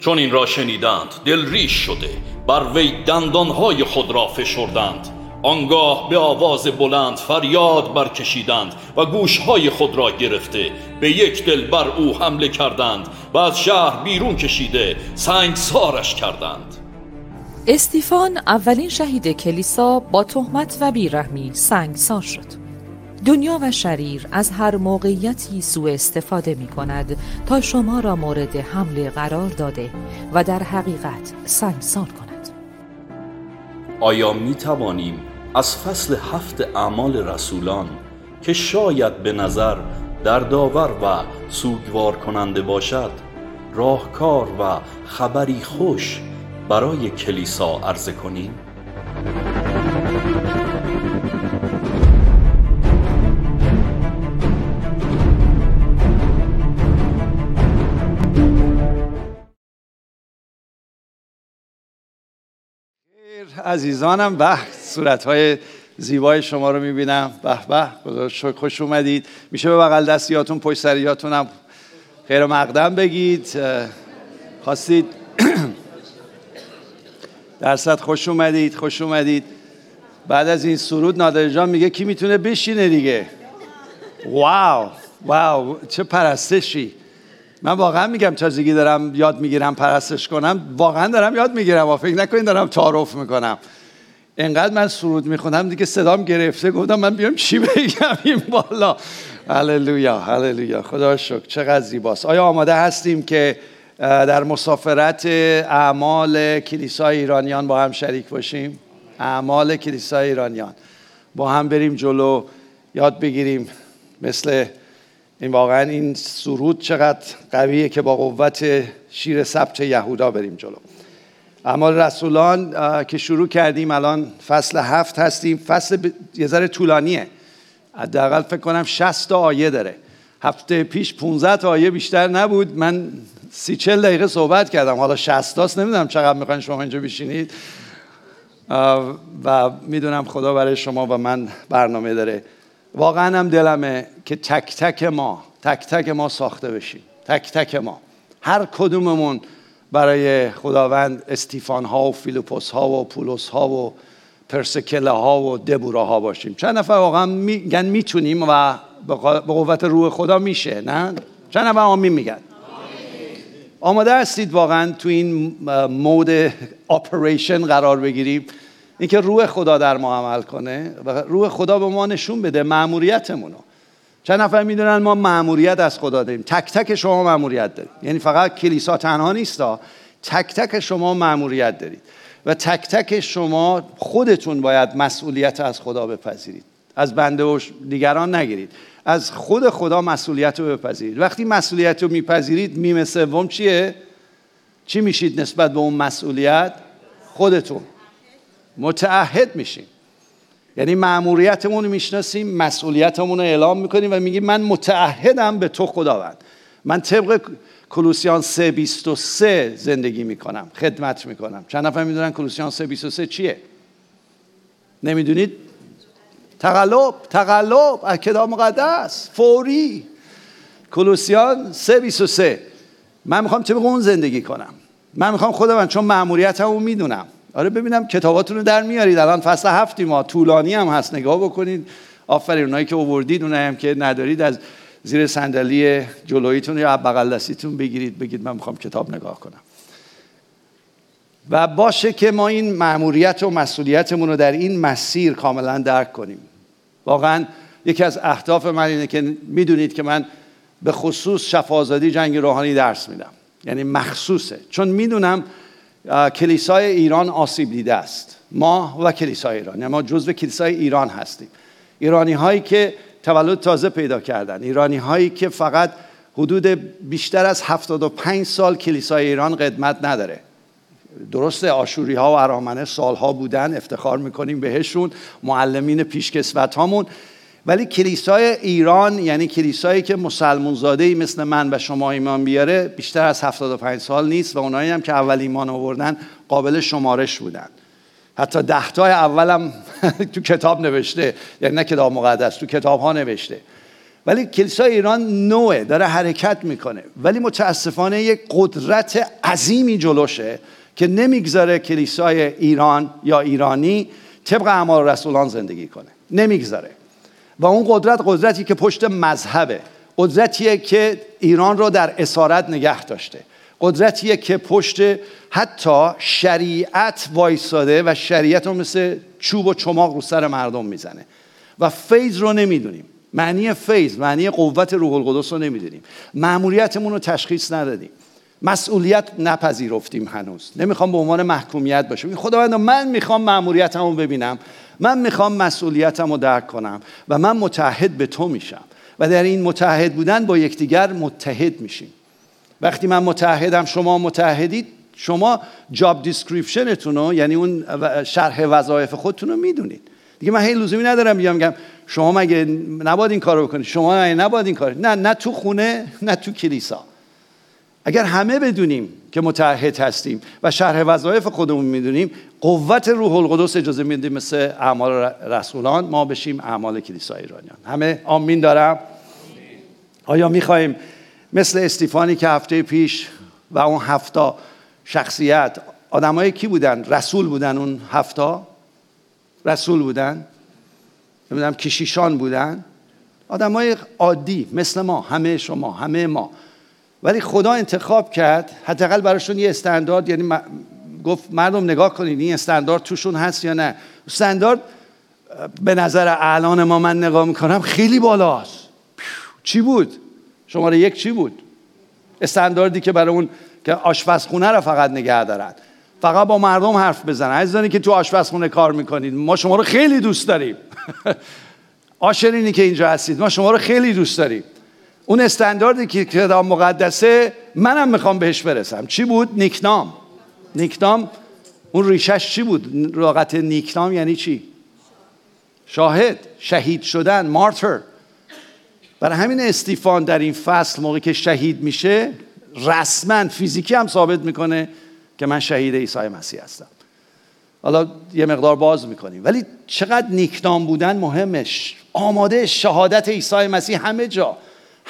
چون این را شنیدند دل ریش شده بر وی دندانهای خود را فشردند. آنگاه به آواز بلند فریاد برکشیدند و گوشهای خود را گرفته. به یک دل بر او حمله کردند و از شهر بیرون کشیده سنگسارش کردند. استیفان اولین شهید کلیسا با تهمت و بیرحمی سنگسار شد. دنیا و شریر از هر موقعیتی سوء استفاده می کند تا شما را مورد حمله قرار داده و در حقیقت سنگسار کند آیا می توانیم از فصل هفت اعمال رسولان که شاید به نظر در داور و سوگوار کننده باشد راهکار و خبری خوش برای کلیسا عرضه کنیم؟ عزیزانم. به صورت زیبای شما رو می‌بینم. به به خوش اومدید. میشه به بغل دستیاتون پشت سریاتون هم خیر مقدم بگید. خواستید درصد خوش اومدید خوش اومدید. بعد از این سرود نادر جان میگه کی می‌تونه بشینه دیگه؟ واو واو چه پرستشی. من واقعا میگم تازگی دارم یاد می‌گیرم پرستش کنم واقعا دارم یاد می‌گیرم و فکر نکنید دارم تعارف می‌کنم. انقدر من سرود می‌خونم دیگه صدام گرفته گفتم من بیام چی بگم این بالا. هللویا هللویا خدا شکر چقدر زیباست. آیا آماده هستیم که در مسافرت اعمال کلیسای ایرانیان با هم شریک باشیم؟ اعمال کلیسای ایرانیان. با هم بریم جلو یاد بگیریم مثل این واقعا این سرود چقدر قویه که با قوت شیر سبت یهودا بریم جلو. اعمال رسولان که شروع کردیم الان فصل هفت هستیم فصل یه ذره طولانیه. حداقل فکر کنم 60 تا آیه داره. هفته پیش 15 تا آیه بیشتر نبود. من سی چل دقیقه صحبت کردم. حالا 60 تاست نمی‌دونم چقدر می‌خواین شما اینجا بشینید. و می‌دونم خدا برای شما و من برنامه داره. واقعا هم دلمه که تک تک ما تک تک ما ساخته بشیم. تک تک ما. هر کدوممون برای خداوند استیفان ها و فیلیپوس ها و پولس ها و پرسکله ها و دبورا ها باشیم. چند نفر واقعا میگن می‌تونیم و به قوت روح خدا میشه نه؟ چند نفر آمین میگن؟ آماده هستید واقعا تو این مود آپریشن قرار بگیریم؟ اینکه روح خدا در ما عمل کنه و روح خدا به ما نشون بده معموریتمونو چند نفر می‌دونن ما معموریت از خدا داریم. تک تک شما معموریت دارید. یعنی فقط کلیسا تنها نیست تک تک شما معموریت دارید. و تک تک شما خودتون باید مسئولیت از خدا بپذیرید. از بنده و دیگران نگیرید. از خود خدا مسئولیت رو بپذیرید. وقتی مسئولیت رو میپذیرید میم سوم چیه؟ چی میشید نسبت به اون مسئولیت؟ خودتون. متعهد میشیم. یعنی معموریتمون می‌شناسیم مسئولیتمون رو اعلام می‌کنیم و میگیم من متعهدم به تو خداوند. من طبق کلوسیان 323 زندگی می‌کنم خدمت می‌کنم. چند نفر می‌دونن کلوسیان 323 چیه؟ نمی‌دونید؟ تقلب تقلب از مقدس فوری. کلوسیان 323 من می‌خوام طبق اون زندگی کنم. من می‌خوام خودم چون معمولیتمو می‌دونم. آره ببینم کتاباتون رو در میارید. الان فصل هفتی ما طولانی هم هست. نگاه بکنید. آفرین اونایی که آوردید اونایی هم که ندارید از زیر صندلی جلویتون یا بغل دستیتون بگیرید. بگید من می‌خوام کتاب نگاه کنم. و باشه که ما این مأموریت و مسئولیتمون رو در این مسیر کاملا درک کنیم. واقعا یکی از اهداف من اینه که می‌دونید که من به خصوص شفازادی جنگ روحانی درس میدم. یعنی مخصوصه. چون می‌دونم کلیسای ایران آسیب دیده است. ما و کلیسای ایران یعنی ما جزو کلیسای ایران هستیم. ایرانی هایی که تولد تازه پیدا کردن ایرانی هایی که فقط حدود بیشتر از 75 سال کلیسای ایران قدمت نداره. درسته آشوری ها و ارامنه سالها بودن افتخار می‌کنیم بهشون معلمین پیشکسوت هامون ولی کلیسای ایران یعنی کلیسایی که مسلمون زاده مثل من و شما ایمان بیاره بیشتر از 75 سال نیست و اونایی هم که اول ایمان آوردن قابل شمارش بودن. حتی دهتای اولم تو کتاب نوشته یعنی نه کتاب مقدس تو کتاب ها نوشته. ولی کلیسای ایران نوعه داره حرکت می‌کنه. ولی متاسفانه یک قدرت عظیمی جلوشه که نمی‌گذاره کلیسای ایران یا ایرانی طبق اعمال رسولان زندگی کنه. نمی‌گذاره. و اون قدرت قدرتی که پشت مذهبه. قدرتیه که ایران رو در اسارت نگه داشته. قدرتیه که پشت حتی شریعت وایساده و شریعت رو مثل چوب و چماق رو سر مردم می‌زنه. و فیض رو نمی‌دونیم. معنی فیض معنی قوت روح القدس رو نمی‌دونیم. معمولیتمون رو تشخیص ندادیم. مسئولیت نپذیرفتیم هنوز. نمی‌خوام به عنوان محکومیت باشم. خداوند من می‌خوام معمولیتم رو ببینم. من می‌خوام مسئولیتم رو درک کنم و من متحد به تو میشم و در این متحد بودن با یکدیگر متحد میشیم. وقتی من متحدم شما متحدید شما job description تون رو یعنی اون شرح وظایف خودتون رو می‌دونید. دیگه من هی لزومی ندارم بیام میگم شما مگه نباید این کارو بکنید؟ شما مگه نباید این کار نه نه تو خونه نه تو کلیسا. اگر همه بدونیم که متحد هستیم. و شرح وظایف خودمون می‌دونیم قوت روح القدس اجازه میده مثل اعمال رسولان ما بشیم اعمال کلیسای ایرانیان. همه آمین دارم؟ آیا می‌خواهیم مثل استیفانی که هفته پیش و اون هفتا شخصیت آدمای کی بودن؟ رسول بودن اون هفتا؟ رسول بودن؟ نمی‌دونم کشیشان بودن؟ آدمای عادی مثل ما همه شما همه ما. ولی خدا انتخاب کرد حداقل براشون یه استاندارد یعنی گفت مردم نگاه کنید این استاندارد توشون هست یا نه. استاندارد به نظر الان ما من نگاه می‌کنم خیلی بالاست. چی بود؟ شماره یک چی بود؟ استانداردی که برای اون که آشپزخونه رو فقط نگه دارن. فقط با مردم حرف بزنن. عزیزانی که تو آشپزخونه کار می‌کنید ما شما رو خیلی دوست داریم. آشرینی که اینجا هستید ما شما رو خیلی دوست داریم. اون استانداردی که کتاب مقدسه منم می‌خوام بهش برسم. چی بود؟ نیکنام. نیکنام اون ریشش چی بود؟ لغت نیکنام یعنی چی؟ شاهد شهید شدن مارتر. برای همین استیفان در این فصل موقعی که شهید میشه رسما فیزیکی هم ثابت می‌کنه که من شهید عیسی مسیح هستم. حالا یه مقدار باز می‌کنیم. ولی چقدر نیکنام بودن مهمش؟ آماده شهادت عیسی مسیح همه جا.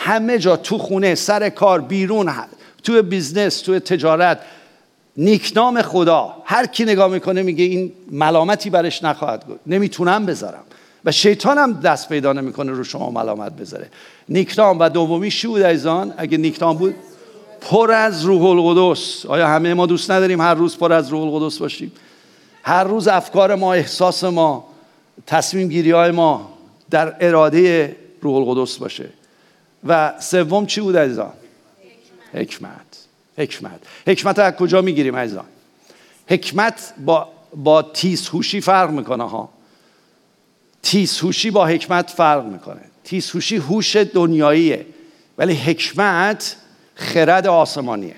همه جا تو خونه سر کار بیرون تو business تو تجارت. نیکنام خدا. هر کی نگاه می‌کنه میگه این ملامتی برش نخواهد بود نمی‌تونم بذارم. و شیطان هم دست پیدا نمی‌کنه رو شما ملامت بذاره. نیکنام و دومی چی بود عزیزان اگه نیکنام بود پر از روح القدس. آیا همه ما دوست نداریم هر روز پر از روح القدس باشیم؟ هر روز افکار ما احساس ما تصمیم گیری های ما در اراده روح القدس باشه. و سوم چی بود عزیزان؟ حکمت. حکمت. حکمت از کجا می‌گیریم عزیزان؟ حکمت با با تیزهوشی فرق می‌کنه ها. تیزهوشی با حکمت فرق می‌کنه. تیزهوشی هوش دنیاییه. ولی حکمت خرد آسمانیه.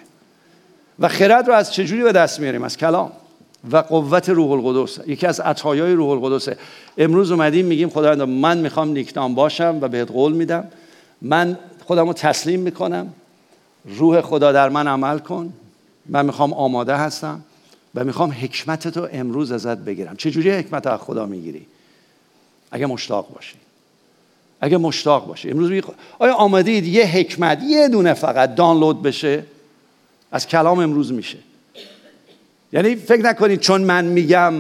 و خرد رو از چجوری به دست میاریم؟ از کلام. و قوت روح القدس. یکی از عطایای روح القدسه. امروز اومدیم میگیم خداوند من می‌خوام نیکنام باشم و بهت قول میدم. من خودم رو تسلیم می‌کنم. روح خدا در من عمل کن. من می‌خوام آماده هستم و می‌خوام حکمت تو امروز ازت بگیرم. چجوری حکمت از خدا می‌گیری؟ اگه مشتاق باشی. اگه مشتاق باشی. امروز آیا آماده یه حکمت یه دونه فقط دانلود بشه؟ از کلام امروز میشه. یعنی فکر نکنید چون من میگم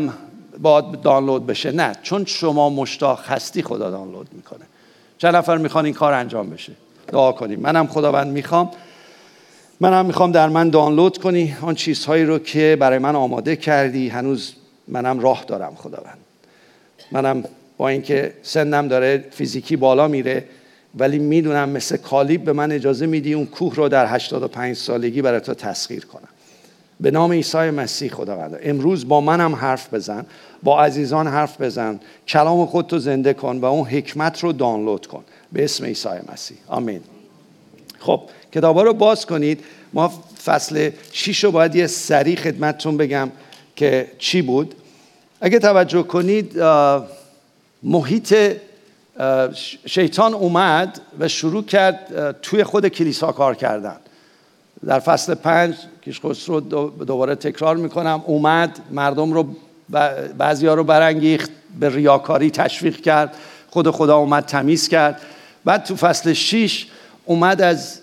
باید دانلود بشه. نه چون شما مشتاق هستی خدا دانلود می‌کنه. چند نفر می‌خوان این کار انجام بشه. دعا کنیم. منم خداوند می‌خوام. منم می‌خوام در من دانلود کنی آن چیزهایی رو که برای من آماده کردی. هنوز منم راه دارم خداوند. منم با اینکه سنم داره فیزیکی بالا میره ولی می‌دونم مثل کالیب به من اجازه میدی اون کوه رو در 85 سالگی برای تو تسخیر کنم. به نام عیسی مسیح خداوند. امروز با منم حرف بزن با عزیزان حرف بزن کلام خودتو زنده کن و اون حکمت رو دانلود کن. به اسم عیسی مسیح. آمین. خب کتابا رو باز کنید. ما فصل 6 رو باید یه سریع خدمتتون بگم که چی بود. اگه توجه کنید محیط شیطان اومد و شروع کرد توی خود کلیسا کار کردن. در فصل پنج کیش رو دوباره تکرار می‌کنم. اومد مردم رو بعضی ها رو برانگیخت به ریاکاری تشویق کرد. خود خدا اومد تمیز کرد. بعد تو فصل 6 اومد از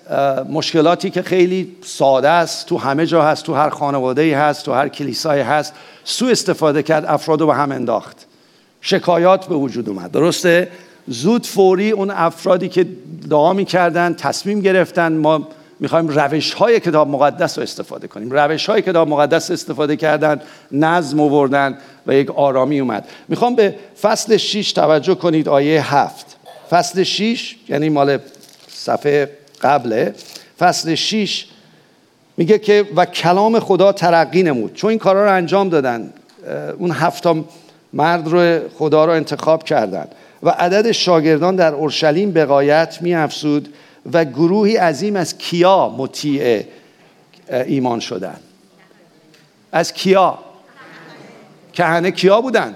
مشکلاتی که خیلی ساده است تو همه جا هست تو هر خانواده هست تو هر کلیسای هست سو استفاده کرد افراد رو به هم انداخت. شکایات به وجود اومد. درسته؟ زود فوری اون افرادی که دعا می‌کردن تصمیم گرفتن ما می‌خوایم روش های کتاب مقدس رو استفاده کنیم. روش های کتاب مقدس استفاده کردن نظم آوردن و یک آرامی اومد. می‌خوام به فصل 6 توجه کنید آیه هفت. فصل 6 یعنی مال صفحه قبله. فصل 6 میگه که و کلام خدا ترقی نمود. چون این کارا رو انجام دادن اون هفت مرد رو خدا رو انتخاب کردن. و عدد شاگردان در اورشلیم بقایت می افزود و گروهی عظیم از کیا مطیع ایمان شدن؟ از کیا؟ کهنه کیا بودن.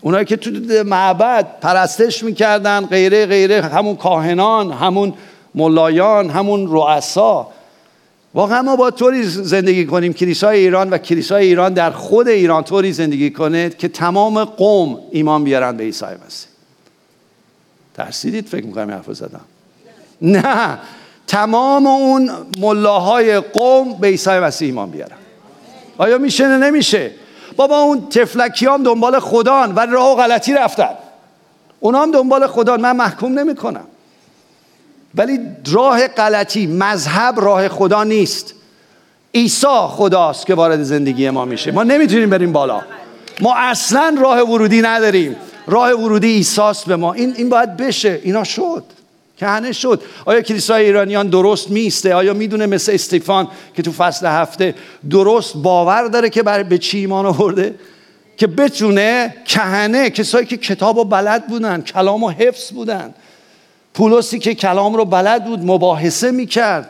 اونایی که تو معبد پرستش می‌کردن غیره غیره همون کاهنان همون ملایان همون رؤسا. واقعا ما با طوری زندگی کنیم کلیسای ایران و کلیسای ایران در خود ایران طوری زندگی کنه که تمام قوم ایمان بیارن به عیسی مسیح. ترسیدید فکر می‌کنم حرف زدم. نه تمام اون ملاهای قوم به عیسی مسیح ایمان بیارن. آیا میشه نه نمیشه؟ بابا اون تفلکی هم دنبال خدان و راه و غلطی رفتن. اونا هم دنبال خدان. من محکوم نمی کنم ولی راه غلطی مذهب راه خدا نیست. عیسی خداست که وارد زندگی ما میشه. ما نمی‌تونیم بریم بالا. ما اصلا راه ورودی نداریم. راه ورودی ایساست به ما. این, این باید بشه. اینا شد. کهنه شد. آیا کلیسای ایرانیان درست میسته آیا می‌دونه مثل استیفان که تو فصل هفته درست باور داره که بر به چی ایمان آورده؟ که بتونه کهنه کسایی که کتاب و بلد بودن کلام و حفظ بودن. پولوسی که کلام رو بلد بود مباحثه می‌کرد.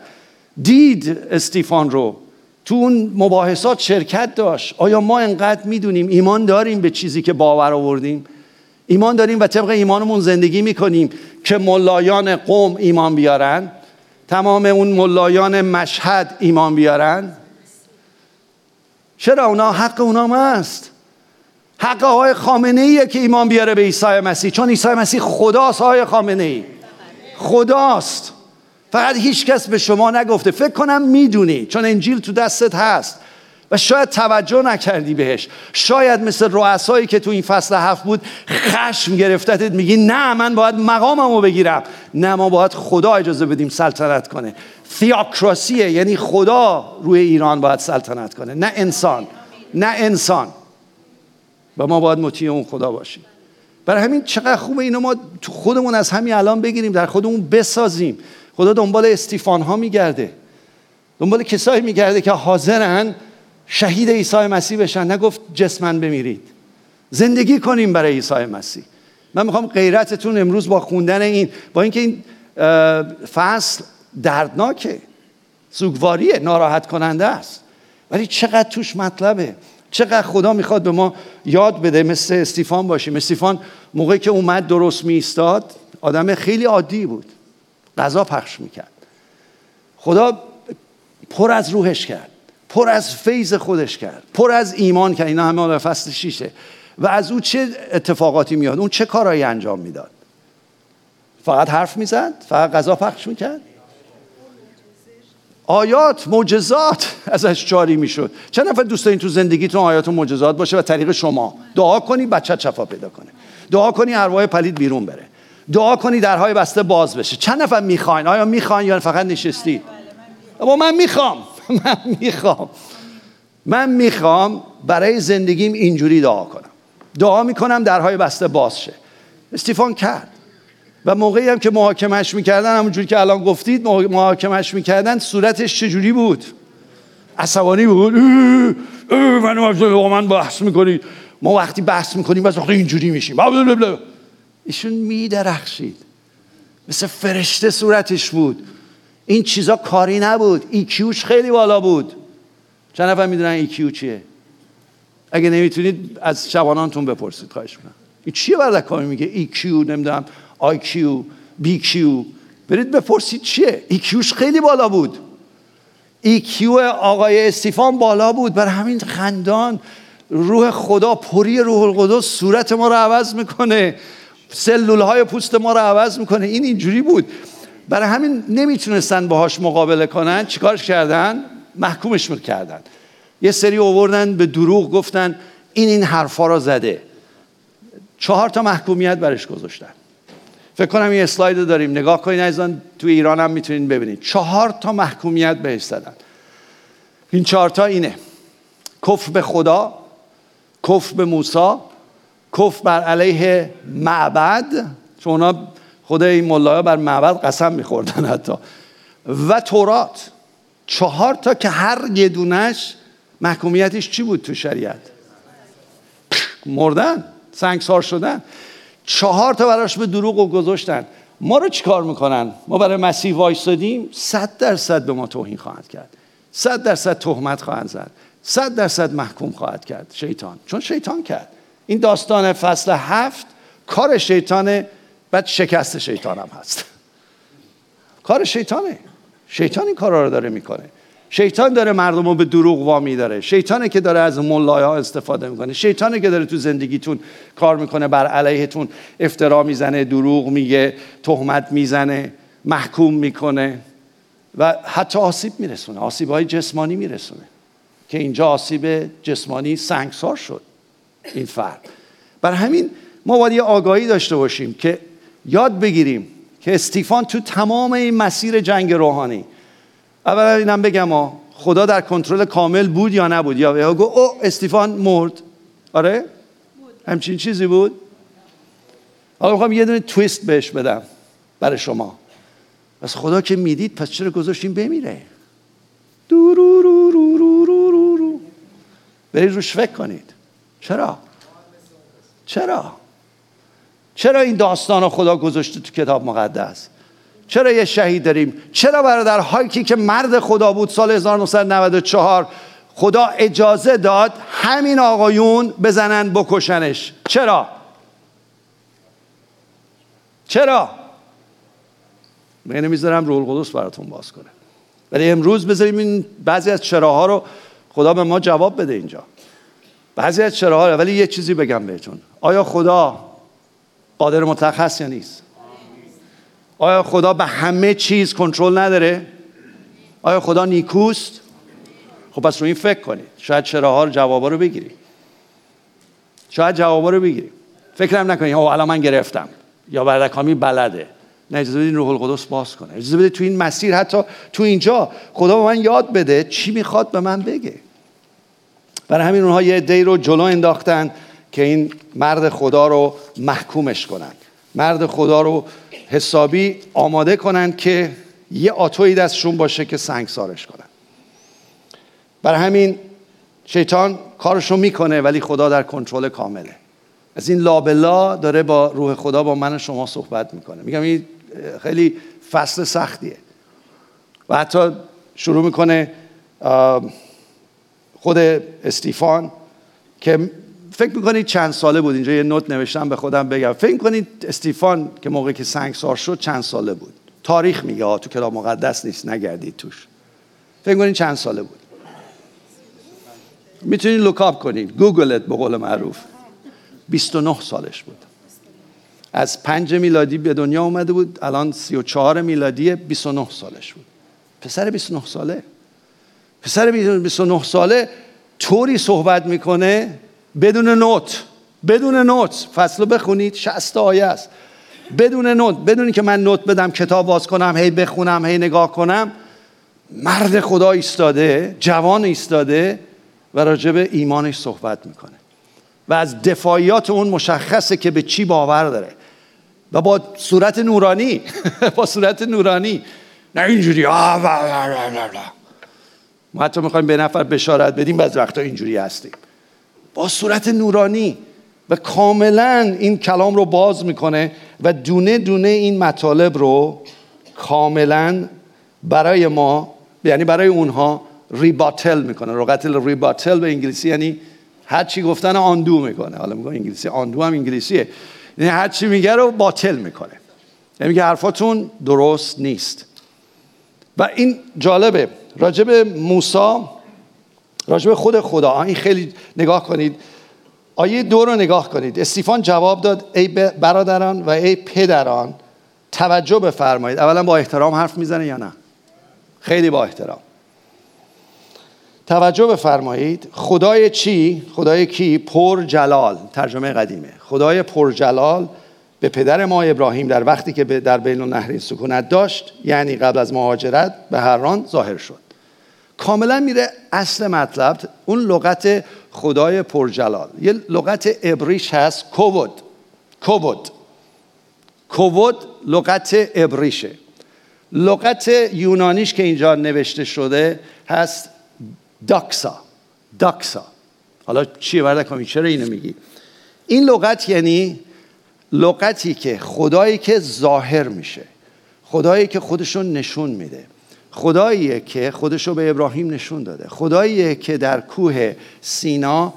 دید استیفان رو. تو اون مباحثات شرکت داشت. آیا ما انقدر می‌دونیم ایمان داریم به چیزی که باور آوردیم؟ ایمان داریم و طبق ایمانمون زندگی می‌کنیم که ملایان قوم ایمان بیارن؟ تمام اون ملایان مشهد ایمان بیارن؟ چرا اونا حق اونا هست حق آقای خامنه ایه که ایمان بیاره به عیسی مسیح. چون عیسی مسیح خداست آقای خامنه ای خداست. فقط هیچ کس به شما نگفته. فکر کنم می‌دونی چون انجیل تو دستت هست. و شاید توجه نکردی بهش. شاید مثل رؤسایی که تو این فصل هفت بود خشم گرفتتت میگی نه من باید مقاممو بگیرم. نه ما باید خدا اجازه بدیم سلطنت کنه. تیاکراسیه یعنی خدا روی ایران باید سلطنت کنه. نه انسان نه انسان. و ما باید مطیع اون خدا باشیم. برای همین چقدر خوبه اینو ما خودمون از همین الان بگیریم در خودمون بسازیم. خدا دنبال استیفان ها میگرده. دنبال کسایی میگرده که حاضرن شهید عیسی مسیح بشن. نگفت جسمن بمیرید. زندگی کنیم برای عیسی مسیح. من می‌خوام غیرتتون امروز با خوندن این با اینکه این فصل دردناکه. سوگواریه ناراحت کننده است. ولی چقدر توش مطلبه. چقدر خدا می‌خواد به ما یاد بده. مثل استیفان باشیم استیفان موقعی که اومد درست میستاد آدم خیلی عادی بود. غذا پخش می‌کرد. خدا پر از روحش کرد. پر از فیض خودش کرد پر از ایمان کرد. اینا همه در فصل شیشه. و از او چه اتفاقاتی میاد؟ اون چه کارهایی انجام می‌داد؟ فقط حرف می‌زد؟ فقط غذا پخش می‌کرد؟ آیات معجزات ازش جاری می‌شد. چند نفر دوست دارین تو زندگیتون آیات و معجزات باشه و طریق شما؟ دعا کنی بچه شفا پیدا کنه. دعا کنی ارواح پلید بیرون بره. دعا کنی درهای بسته باز بشه. چند نفر می‌خواین؟ آیا می‌خواین یا فقط نشستید؟ اما من می‌خوام. من می‌خوام. من می‌خوام برای زندگیم اینجوری دعا کنم. دعا می‌کنم درهای بسته باز شه. استیفان کرد. و موقعی هم که محاکمش می‌کردن همونجوری که الان گفتید محاکمش می‌کردن صورتش چجوری بود؟ عصبانی بود. من با من بحث می‌کنید ما وقتی بحث می‌کنیم بس وقتی اینجوری میشیم. ایشون میدرخشید. مثل فرشته صورتش بود. این چیزا کاری نبود. IQ ش خیلی بالا بود. چند نفر می‌دونن IQ چیه؟ اگه نمی‌تونید از شبانانتون بپرسید خواهش می‌کنم. این چیه برده کاری میگه؟ IQ نمی‌دونم IQ BQ برید بپرسید چیه. IQ ش خیلی بالا بود. IQ آقای استیفان بالا بود. بر همین خاندان. روح خدا پری روح القدس صورت ما رو عوض می‌کنه. سلول های پوست ما رو عوض می‌کنه. این اینجوری بود. برای همین نمی‌تونستن باهاش مقابله کنن. چیکارش کردن؟ محکومش کردن. یه سری اووردن به دروغ گفتن این این حرفا رو زده. چهار تا محکومیت برش گذاشتن. فکر کنم این slide داریم. نگاه کنید عزیزان تو ایران هم می‌تونید ببینید چهار تا محکومیت بهش زدن. این چهار تا اینه. کفر به خدا کفر به موسی کفر بر علیه معبد. چون اونا خود این ملایا بر معبد قسم میخوردن حتی. و تورات چهار تا که هر یه دونش محکومیتش چی بود تو شریعت؟ مردن سنگسار شدن. چهار تا براش به دروغ و گذاشتن. ما رو چیکار می‌کنن؟ ما برای مسیح وایستادیم صد درصد به ما توهین خواهد کرد. صد درصد تهمت خواهد زد. صد درصد محکوم خواهد کرد. شیطان. چون شیطان کرد. این داستان فصل هفت کار شیطانه بعد شکست شیطان هم هست. کار شیطانه. شیطان این کارا رو داره می‌کنه. شیطان داره مردم رو به دروغ وامی داره شیطانه که داره از ملای ها استفاده می‌کنه. شیطانه که داره تو زندگیتون کار می‌کنه بر علیهتون افترا می‌زنه دروغ میگه تهمت می‌زنه محکوم می‌کنه و حتی آسیب میرسونه. آسیب های جسمانی میرسونه. که اینجا آسیب جسمانی سنگسار شد. این فرد. بر همین ما باید یه آگاهی داشته باشیم که یاد بگیریم که استیفان تو تمام این مسیر جنگ روحانی اولا اینم بگم خدا در کنترل کامل بود یا نبود؟ یا گفت او استیفان مرد. آره؟ همچین چیزی بود؟ حالا می‌خوام یه دونه تویست بهش بدم برای شما. پس خدا که می‌دید پس چرا گذاشتیم بمیره؟ رو. برید روش فکر کنید. چرا؟ چرا؟ چرا این داستان خدا گذاشته تو کتاب مقدس؟ چرا یه شهید داریم؟ چرا برادر هایکی که مرد خدا بود سال 1994 خدا اجازه داد همین آقایون بزنن بکشنش؟ چرا؟ چرا؟ من نمی‌ذارم روح القدس براتون باز کنه. ولی امروز بذاریم این بعضی از چراها رو خدا به ما جواب بده اینجا. بعضی از چراها ولی یه چیزی بگم بهتون. آیا خدا قادر مطلق هست یا نیست؟ آیا خدا به همه چیز کنترل نداره؟ آیا خدا نیکوست؟ خب پس رو این فکر کنید. شاید چراها رو جوابا رو بگیری شاید جوابا رو بگیری فکرم نکنید. او الان من گرفتم. یا بردکامی بلده. نه اجازه بدین روح القدس باز کنه. اجازه بده تو این مسیر حتی تو اینجا خدا به من یاد بده چی می‌خواد به من بگه. برای همین اونها یه دی رو جلو انداختن. که این مرد خدا رو محکومش کنن. مرد خدا رو حسابی آماده کنن که یه آتوی دستشون باشه که سنگسارش کنن. برای همین شیطان کارشو می‌کنه ولی خدا در کنترل کامله. از این لابلا داره با روح خدا با من شما صحبت می‌کنه. میگم این خیلی فصل سختیه. و حتی شروع می‌کنه خود استیفان که فکر می‌کنید چند ساله بود؟ اینجا یه نوت نوشتم به خودم بگم. فکر کنید استیفان که موقعی که سنگسار شد چند ساله بود؟ تاریخ میگه تو کلام مقدس نیست نگردید توش. فکر کنید چند ساله بود؟ می‌تونید look up کنید Googleت به قول معروف. 29 سالش بود. از پنج میلادی به دنیا اومده بود الان 34 میلادی 29 سالش بود. پسر 29 ساله؟ پسر 29 ساله طوری صحبت می‌کنه بدون note بدون note. فصل بخونید 60 آیه است. بدون note بدون که من note بدم کتاب باز کنم هی بخونم هی نگاه کنم مرد خدا ایستاده جوان ایستاده و راجع به ایمانش صحبت می‌کنه. و از دفاعیات اون مشخصه که به چی باور داره. و با صورت نورانی با صورت نورانی. نه اینجوری ما حتی می‌خوایم به نفر بشارت بدیم بعض وقتا اینجوری هستیم. با صورت نورانی. و کاملا این کلام رو باز می‌کنه و دونه دونه این مطالب رو کاملا برای ما یعنی برای اونها ریباتل می‌کنه. رقتل ریباتل به انگلیسی یعنی هر چی گفتن آندو می‌کنه. حالا میگم انگلیسی آندو هم انگلیسیه. یعنی هر چی میگه رو باطل می‌کنه. یعنی میگه حرفاتون درست نیست. و این جالبه. راجب موسی راجب خود خدا. این خیلی نگاه کنید. آیه دو رو نگاه کنید. استیفان جواب داد ای برادران و ای پدران توجه بفرمایید. اولا با احترام حرف می‌زنه یا نه؟ خیلی با احترام. توجه بفرمایید. خدای چی؟ خدای کی؟ پر جلال ترجمه قدیمه. خدای پر جلال به پدر ما ابراهیم در وقتی که در بین النهرین سکونت داشت یعنی قبل از مهاجرت به هران ظاهر شد. کاملا میره اصل مطلب اون لغت خدای پرجلال. یه لغت ابریش هست کوود. کوود. کوود لغت ابریشه. لغت یونانیش که اینجا نوشته شده هست داکسا. داکسا. حالا چیه برده چرا اینو میگی؟ این لغت یعنی لغتی که خدایی که ظاهر میشه. خدایی که خودشون نشون میده. خداییه که خودشو به ابراهیم نشون داده. خداییه که در کوه سینا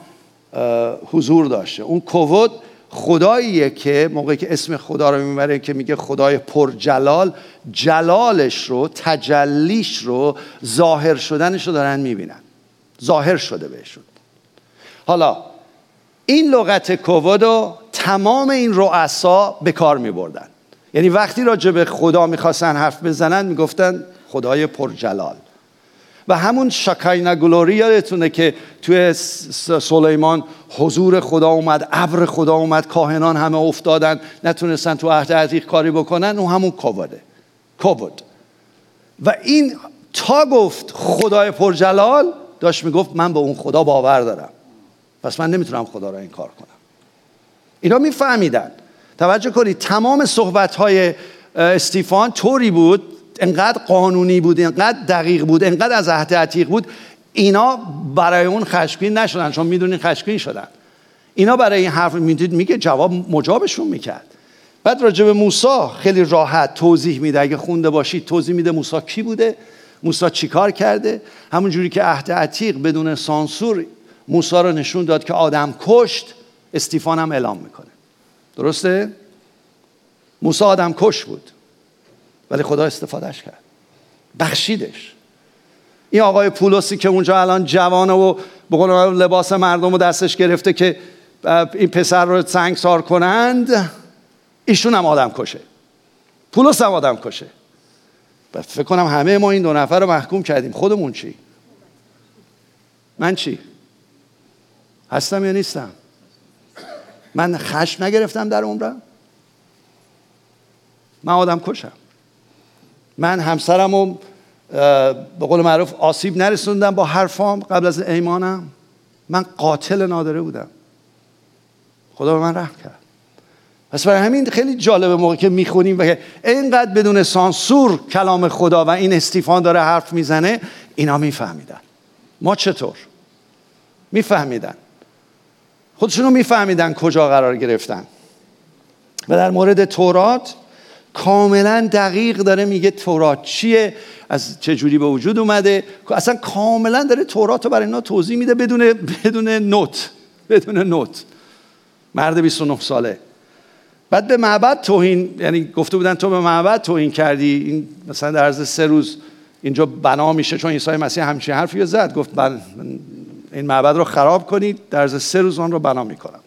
حضور داشته. اون کوود خداییه که موقعی که اسم خدا رو می‌بره که میگه خدای پر جلال جلالش رو تجلیش رو ظاهر شدنش رو دارن می‌بینن. ظاهر شده بهشون. حالا این لغت کوود رو تمام این رؤسا به کار میبردن. یعنی وقتی راجع به خدا می‌خواستن حرف بزنن می‌گفتن خدای پرجلال. و همون شکاینا گلوری یادتونه که توی سلیمان حضور خدا اومد ابر خدا اومد کاهنان همه افتادن نتونستن تو عهد عتیق کاری بکنن اون همون کووده کوود و این تا گفت خدای پرجلال داشت می‌گفت من به اون خدا باور دارم. پس من نمی‌تونم خدا را این کار کنم. اینا میفهمیدن. توجه کنید تمام صحبت های استیفان طوری بود انقدر قانونی بود انقدر دقیق بود انقدر از عهد عتیق بود اینا برای اون خشمگین نشدن چون می‌دونین خشمگین شدن. اینا برای این حرف می‌دید میگه جواب مجابشون می‌کرد. بعد راجع به موسی خیلی راحت توضیح میده اگه خونده باشید توضیح میده موسی کی بوده موسی چیکار کرده. همون جوری که عهد عتیق بدون سانسور موسی رو نشون داد که آدم کشت استیفان هم اعلام می‌کنه. درسته؟ موسی آدم کش بود. ولی خدا استفادهش کرد. بخشیدش. این آقای پولوسی که اونجا الان جوانه و به لباس مردم رو دستش گرفته که این پسر رو سنگسار کنند ایشون هم آدم کشه. پولوس هم آدم کشه. فکر کنم همه ما این دو نفر رو محکوم کردیم. خودمون چی؟ من چی؟ هستم یا نیستم؟ من خشم نگرفتم در عمرم؟ من آدم کشم. من همسرم رو به قول معروف آسیب نرسوندم با حرفام قبل از ایمانم. من قاتل نادره بودم. خدا به من رحم کرد. پس برای همین خیلی جالبه موقع که می‌خونیم و اینقدر بدون سانسور کلام خدا و این استیفان داره حرف می‌زنه اینا میفهمیدن. ما چطور؟ میفهمیدن. خودشونو میفهمیدن کجا قرار گرفتن. و در مورد تورات کاملا دقیق داره میگه تورات چیه از چه جوری به وجود اومده. اصلا کاملا داره تورات رو برای اینا توضیح میده بدون بدون نوت بدون نوت. مرد 29 ساله. بعد به معبد توهین یعنی گفته بودن تو به معبد توهین کردی. این مثلا در عرض سه روز اینجا بنا میشه چون عیسی مسیح همچین حرفی زد. گفت من این معبد رو خراب کنید در عرض سه روز آن رو بنا می‌کنم.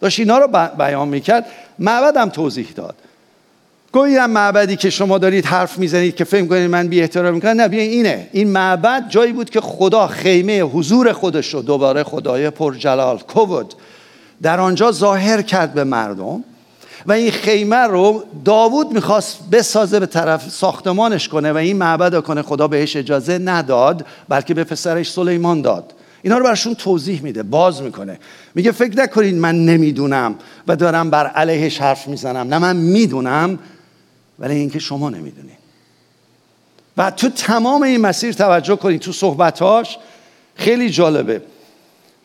داشت اینا رو بیان می‌کرد. معبد هم توضیح داد. گویی هم معبدی که شما دارید حرف می‌زنید که فهم کنید من بی احترام می‌کنم. نه اینه. این معبد جایی بود که خدا خیمه حضور خودش رو دوباره خدای پرجلال کوود در آنجا ظاهر کرد به مردم و این خیمه رو داوود می‌خواست بسازه به طرف ساختمانش کنه و این معبد رو کنه خدا بهش اجازه نداد بلکه به پسرش سلیمان داد. اینا رو برشون توضیح میده باز می‌کنه. میگه فکر نکنید من نمی‌دونم و دارم بر علیهش حرف می‌زنم. نه من می‌دونم ولی اینکه شما نمی‌دونید و تو تمام این مسیر توجه کنید تو صحبتاش خیلی جالبه.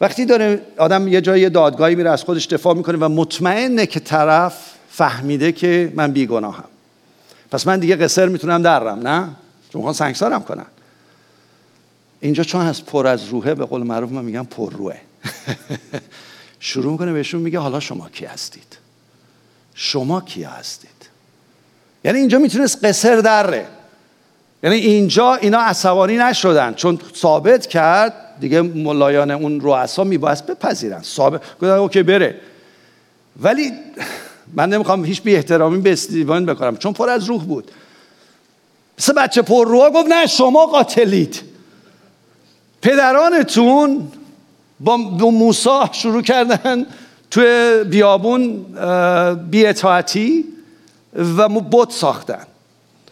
وقتی داره آدم یه جای دادگاهی میره از خودش دفاع می‌کنه و مطمئنه که طرف فهمیده که من بیگناهم. پس من دیگه قصر می‌تونم درم نه؟ چون می‌خوان سنگسارم کنن. اینجا چون از پر از روحه به قول معروف من میگم پر روحه. شروع می‌کنه بهشون میگه حالا شما کی هستید؟ شما کی هستید؟ یعنی اینجا می‌تونست قصر دره یعنی اینجا اینا عصبانی نشدن چون ثابت کرد دیگه ملایان اون رؤسا میبایست بپذیرن. ثابت گفتن اوکی بره. ولی من نمی‌خوام هیچ بی احترامی به استیون بکنم چون پر از روح بود. مثل بچه پر روح گفت نه شما قاتلید. پدرانتون با موسا شروع کردن توی بیابون بی اطاعتی و بت ساختن.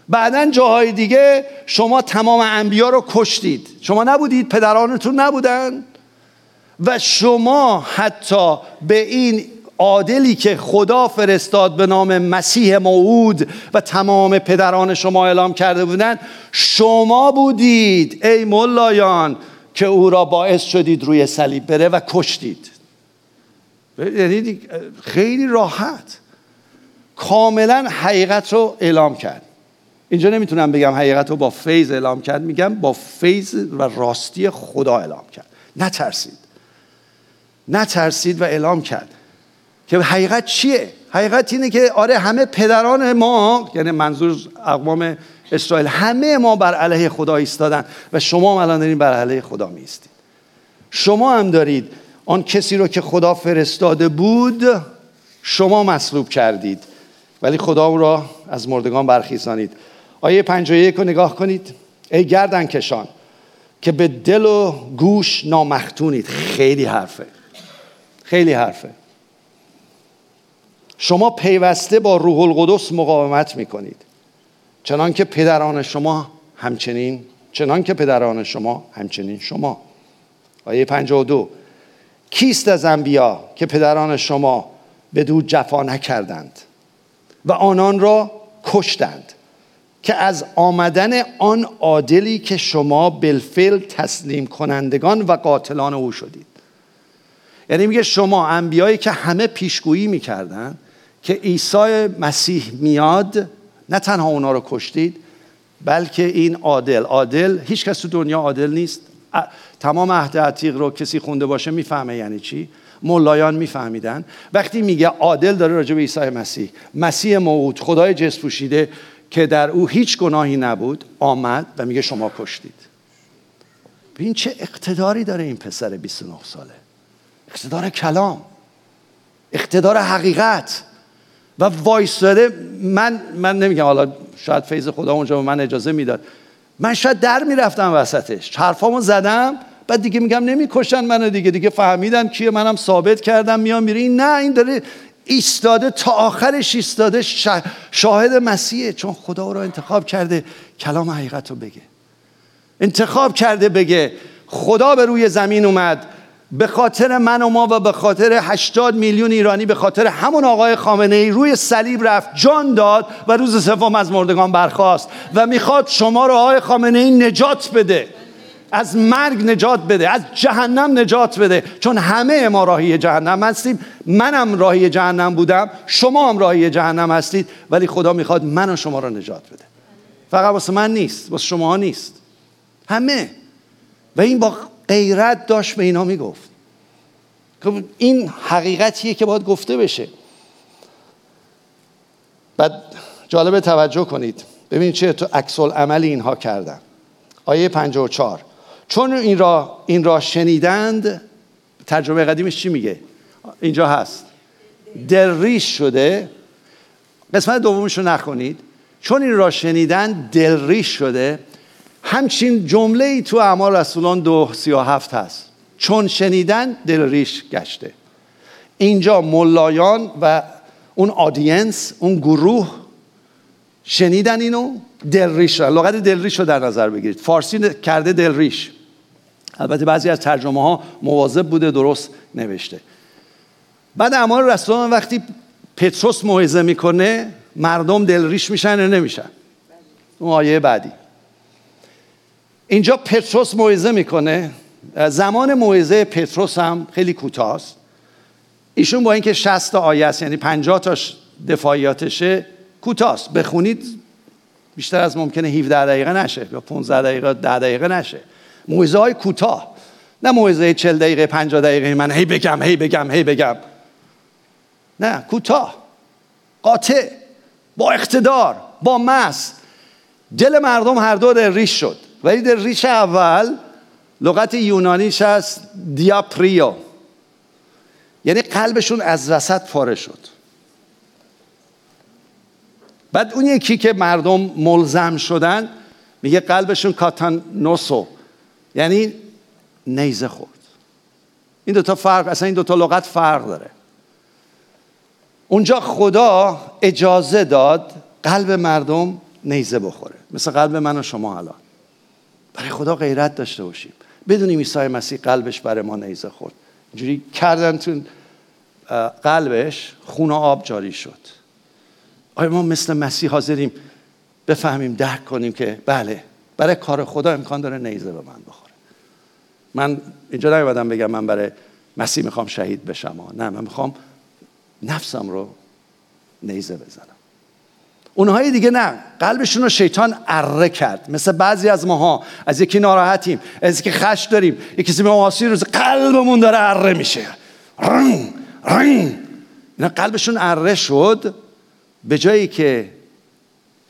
بعدا جاهای دیگه شما تمام انبیا رو کشتید. شما نبودید پدرانتون نبودن. و شما حتی به این عادلی که خدا فرستاد به نام مسیح موعود و تمام پدران شما اعلام کرده بودند شما بودید ای ملایان که او را باعث شدید روی صلیب بره و کشتید. یعنی خیلی راحت. کاملا حقیقت رو اعلام کرد. اینجا نمی‌تونم بگم حقیقت رو با فیض اعلام کرد میگم با فیض و راستی خدا اعلام کرد. نترسید. نترسید و اعلام کرد که حقیقت چیه؟ حقیقت اینه که آره همه پدران ما یعنی منظور اقوام اسرائیل همه ما بر علیه خدا ایستادن و شما هم الان دارین بر علیه خدا میستید شما هم دارید. آن کسی رو که خدا فرستاده بود شما مصلوب کردید. ولی خدا او را از مردگان برخیزانید. آیه 51 رو نگاه کنید. ای گردن کشان که به دل و گوش نامختونید. خیلی حرفه. خیلی حرفه. شما پیوسته با روح القدس مقاومت می‌کنید. چنان که پدران شما همچنین چنان که پدران شما همچنین شما. آیه 52 کیست از انبیا که پدران شما به دو جفا نکردند؟ و آنان را کشتند که از آمدن آن عادلی که شما بالفعل تسلیم کنندگان و قاتلان او شدید. یعنی میگه شما انبیایی که همه پیشگویی می‌کردن که عیسی مسیح میاد نه تنها اونا رو کشتید بلکه این عادل عادل هیچ کس تو دنیا عادل نیست. تمام عهد عتیق رو کسی خونده باشه می‌فهمه یعنی چی؟ ملایان میفهمیدن. وقتی میگه عادل داره راجع به عیسی مسیح مسیح موعود خدای جس پوشیده که در او هیچ گناهی نبود آمد و میگه شما کشتید. ببین چه اقتداری داره این پسر 29 ساله. اقتدار کلام. اقتدار حقیقت. و وایستاده من من نمیگم حالا شاید فیض خدا اونجا به من اجازه می‌داد. من شاید در می‌رفتم وسطش. حرفامو زدم. بعد دیگه میگم نمی‌کشن منو دیگه دیگه فهمیدن کیه منم ثابت کردم میام میره. این نه این داره ایستاده تا آخرش ایستاده شاهد مسیحه. چون خدا او رو انتخاب کرده کلام حقیقت رو بگه. انتخاب کرده بگه خدا به روی زمین اومد. به خاطر من و ما و به خاطر 80 میلیون ایرانی به خاطر همون آقای خامنه ای روی صلیب رفت جان داد و روز سوم از مردگان برخاست و می‌خواد شما رو آقای خامنه ای نجات بده. از مرگ نجات بده از جهنم نجات بده. چون همه ما راهی جهنم هستیم. منم راهی جهنم بودم. شما هم راهی جهنم هستید. ولی خدا می‌خواد من و شما رو نجات بده. فقط واسه من نیست واسه شما نیست. همه. و این با غیرت داشت به اینا می‌گفت. خب این حقیقتیه که باید گفته بشه. بعد جالب توجه کنید. ببینید چه تو عکس عمل اینها کردن. آیه 54 چون این را, این را شنیدند ترجمه قدیمش چی میگه؟ اینجا هست. دلریش شده. قسمت دومش رو نخونید. چون این را شنیدن دلریش شده. همچین جمله ای تو اعمال رسولان دو سی و هفت هست. چون شنیدن دلریش گشته. اینجا ملایان و اون آدینس اون گروه شنیدن اینو دلریش رو لغت دلریش رو در نظر بگیرید. فارسی کرده دلریش البته بعضی از ترجمه ها مواظب بوده درست نوشته. بعد اعمال رسولان وقتی پتروس موعظه می‌کنه مردم دلریش میشن یا نمیشن؟ اون آیه بعدی. اینجا پتروس موعظه می‌کنه. زمان موعظه پتروس هم خیلی کوتاست ایشون با اینکه 60 تا آیه است یعنی 50 تاش دفاعیاتشه کوتاست بخونید بیشتر از ممکنه 17 دقیقه نشه یا 15 دقیقه 10 دقیقه نشه. موعظه های کوتاه. نه موعظه 40 دقیقه 50 دقیقه من هی بگم هی بگم هی بگم. نه کوتاه. قاطع. با اقتدار با مس. دل مردم هر دو در ریش شد. ولی در ریش اول لغت یونانیش هست دیاپریو. یعنی قلبشون از وسط پاره شد. بعد اون یکی که مردم ملزم شدن میگه قلبشون کاتانوسو. یعنی نیزه خورد. این دوتا فرق اصلا این دوتا لغت فرق داره. اونجا خدا اجازه داد قلب مردم نیزه بخوره. مثل قلب من و شما الان. برای خدا غیرت داشته باشیم. بدونیم عیسی مسیح قلبش برای ما نیزه خورد. اینجوری کردن تو قلبش خون و آب جاری شد. آیا ما مثل مسیح حاضریم بفهمیم درک کنیم که بله برای کار خدا امکان داره نیزه به من بخوره. من اینجا نیومدم بگم من برای مسیح می‌خوام شهید بشم نه من می‌خوام نفسم رو نیزه بزنم. اونهای دیگه نه قلبشون رو شیطان اره کرد. مثل بعضی از ماها از یکی ناراحتیم از یکی خش داریم یکی کسی به روز قلبمون داره اره میشه. رنگ رنگ. اینا قلبشون اره شد به جایی که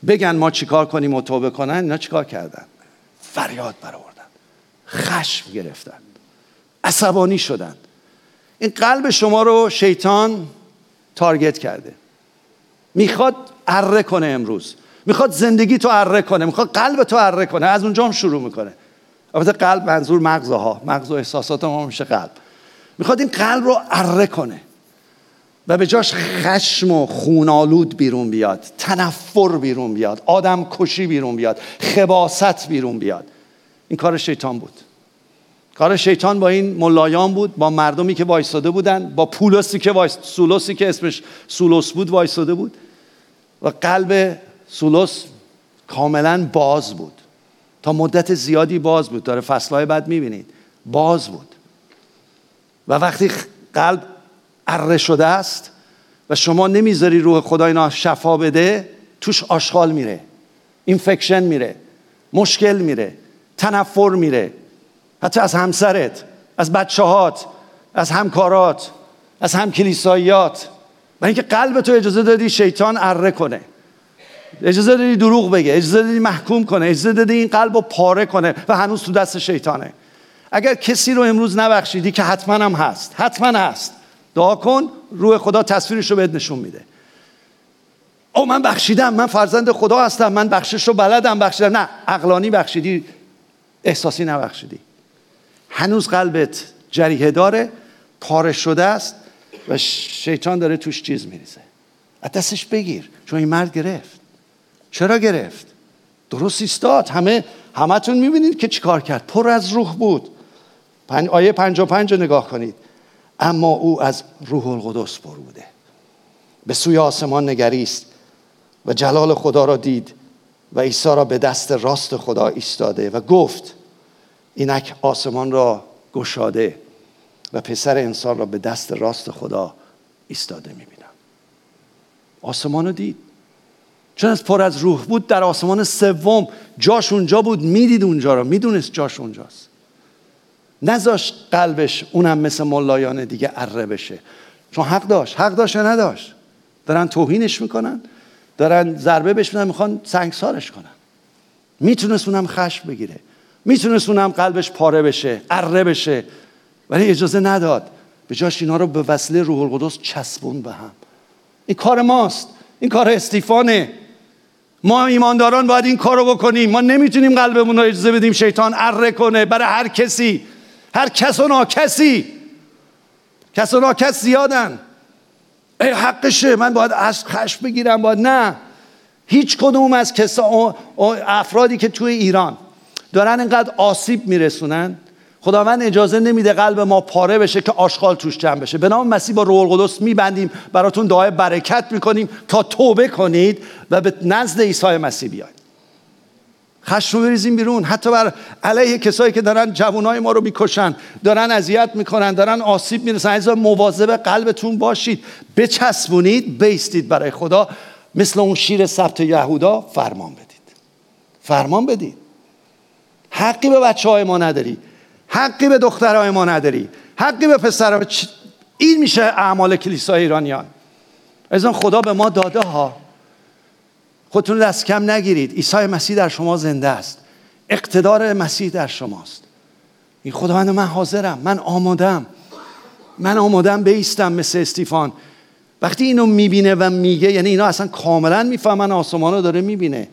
بگن ما چیکار کنیم و توبه کنن اینا چیکار کردن؟ فریاد برآوردن. خشم گرفتن. عصبانی شدن. این قلب شما رو شیطان تارگت کرده. می‌خواد اره کنه امروز. می‌خواد زندگی تو اره کنه. می‌خواد قلب تو اره کنه. از اونجا هم شروع می‌کنه. البته قلب منظور مغزها مغز و احساسات ما میشه قلب. می‌خواد این قلب رو اره کنه. و به جاش خشم و خونالود بیرون بیاد. تنفر بیرون بیاد. آدم کشی بیرون بیاد. خباثت بیرون بیاد. این کار شیطان بود. کار شیطان با این ملایان بود با مردمی که وایستاده بودن با پولوسی که وایس... سولوسی که اسمش سولوس بود وایستاده بود و قلب سولوس کاملا باز بود. تا مدت زیادی باز بود. داره فصلهای بعد می‌بینید. باز بود. و وقتی قلب اره شده است و شما نمی‌ذاری روح خدا اینا شفا بده توش آشغال میره. اینفکشن میره. مشکل میره. تنفر میره. حتی از همسرت از بچه هات از همکارات از همکلیساییات. و اینکه قلب تو اجازه دادی شیطان اره کنه. اجازه دادی دروغ بگه اجازه دادی محکوم کنه اجازه دادی این قلب رو پاره کنه و هنوز تو دست شیطانه. اگر کسی رو امروز نبخشیدی که حتما هم هست حتما هست. دعا کن روح خدا تصویرش رو بهت نشون میده. او من بخشیدم من فرزند خدا هستم من بخشش رو بلدم بخشیدم. نه عقلانی بخشیدی. احساسی نبخشیدی. هنوز قلبت جریه داره پاره شده است و شیطان داره توش چیز میریزه. از دستش بگیر چون این مرد گرفت. چرا گرفت؟ درست ایستاد. همه همتون می‌بینید که چیکار کرد. پر از روح بود. پنج آیه پنج و پنج نگاه کنید. اما او از روح القدس پر بوده. به سوی آسمان نگریست و جلال خدا را دید. و عیسی را به دست راست خدا ایستاده و گفت اینک آسمان را گشاده و پسر انسان را به دست راست خدا ایستاده می‌بینم. آسمان رو دید. چون از پر از روح بود در آسمان سوم جاش اونجا بود می‌دید اونجا را می‌دونست جاش اونجاست. نذاش قلبش اونم مثل ملایان دیگه اره بشه. چون حق داشت حق داشت نداشت. دارن توهینش می‌کنن. دارن ضربه بهش میدن می‌خوان سنگسارش کنن. می‌تونست اونم خشم بگیره. می‌تونست اونم قلبش پاره بشه اره بشه ولی اجازه نداد. به جاش اینا رو به وسیله روح القدس چسبون به هم. این کار ماست. این کار استیفانه. ما ایمانداران باید این کار رو بکنیم. ما نمی‌تونیم قلبمون رو اجازه بدیم شیطان اره کنه برای هر کسی. هر کس و ناکسی. کس و ناکس زیادن. حقشه من باید از خشم بگیرم باید نه. هیچ کدوم از کسا افرادی که توی ایران دارن اینقدر آسیب میرسونن. خداوند اجازه نمیده قلب ما پاره بشه که آشغال توش جمع بشه. به نام مسیح با روح القدس میبندیم. براتون دعای برکت می‌کنیم تا توبه کنید و به نزد عیسی مسیح بیاید. خشم رو بریزیم بیرون. حتی بر علیه کسایی که دارن جوانای ما رو می‌کشن دارن اذیت می‌کنن دارن آسیب می‌رسن. عزیزا مواظب قلبتون باشید. بچسبونید بیستید برای خدا. مثل اون شیر سبت یهودا فرمان بدید. فرمان بدید. حقی به بچه های ما نداری. حقی به دخترهای ما نداری. حقی به پسر این میشه اعمال کلیسای ایرانیان. از خدا به ما داده ها. خودتون دست کم نگیرید. عیسی مسیح در شما زنده است. اقتدار مسیح در شماست. این خداوند من حاضرم. من آمادم. من آمادم بیستم مثل استیفان. وقتی اینو می‌بینه و میگه یعنی اینا اصلا کاملا می‌فهمن آسمان رو داره می‌بینه.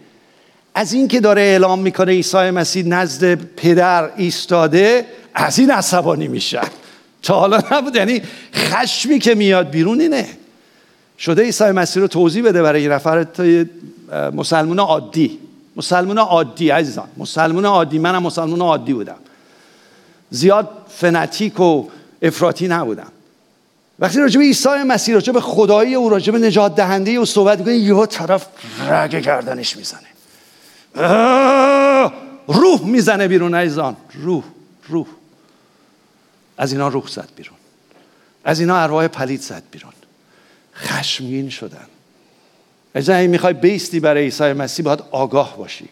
از این که داره اعلام می‌کنه عیسی مسیح نزد پدر ایستاده از این عصبانی میشه. تا حالا نبود. یعنی خشمی که میاد بیرون اینه. شده عیسی مسیح رو توضیح بده برای این نفر مسلمان عادی. مسلمان عادی عزیزان. مسلمان عادی. منم مسلمان عادی بودم. زیاد فنتیک و افراطی نبودم. وقتی راجع به عیسی مسیح راجع به خدایی او راجع به نجات دهنده او صحبت می‌کنه یه طرف رگ گردنش می‌زنه. روح می‌زنه بیرون عزیزان. روح روح. از اینا روح زد بیرون. از اینا ارواح پلید زد بیرون. خشمگین شدن. اگه می‌خوای بیستی برای عیسی مسیح باید آگاه باشی